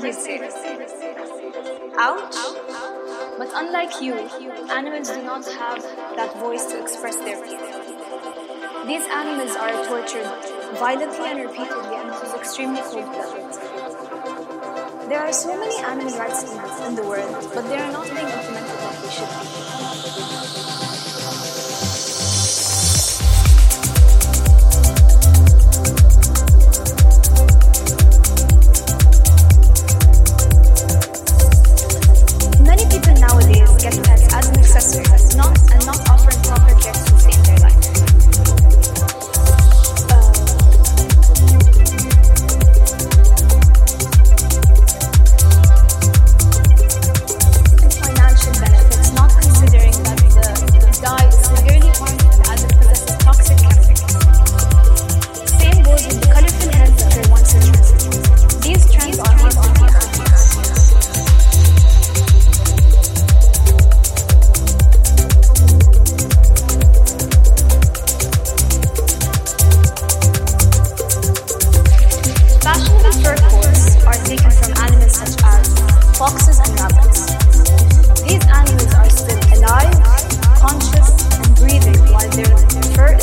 what's the first thing you'd say? Ouch? But unlike you, animals do not have that voice to express their pain. These animals are tortured violently and repeatedly, and it is extremely cold-blooded. There are so many animal rights in the world, but they are not being implemented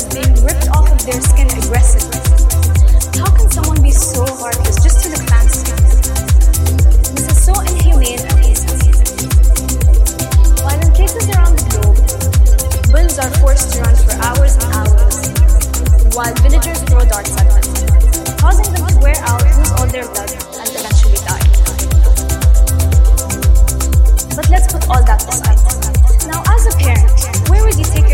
being ripped off of their skin aggressively. How can someone be so heartless just to look fancy? This is so inhumane. While in places around the globe, are forced to run for hours and hours, while villagers throw darts at causing them to wear out, lose all their blood, and eventually die. But let's put all that aside. Now, as a parent, where would you take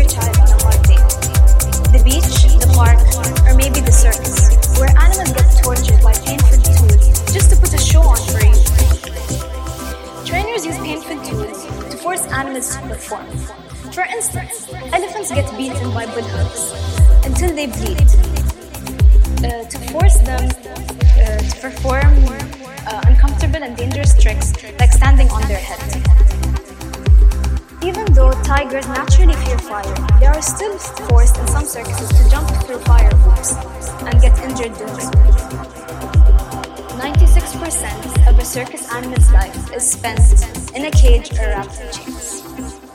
For instance, elephants get beaten by bullhooks until they bleed uh, to force them uh, to perform uh, uncomfortable and dangerous tricks like standing on their head. Even though tigers naturally fear fire, they are still forced in some circuses to jump through fire hoops and get injured doing so. 96% of a circus animal's life is spent in a cage or wrapped in chains.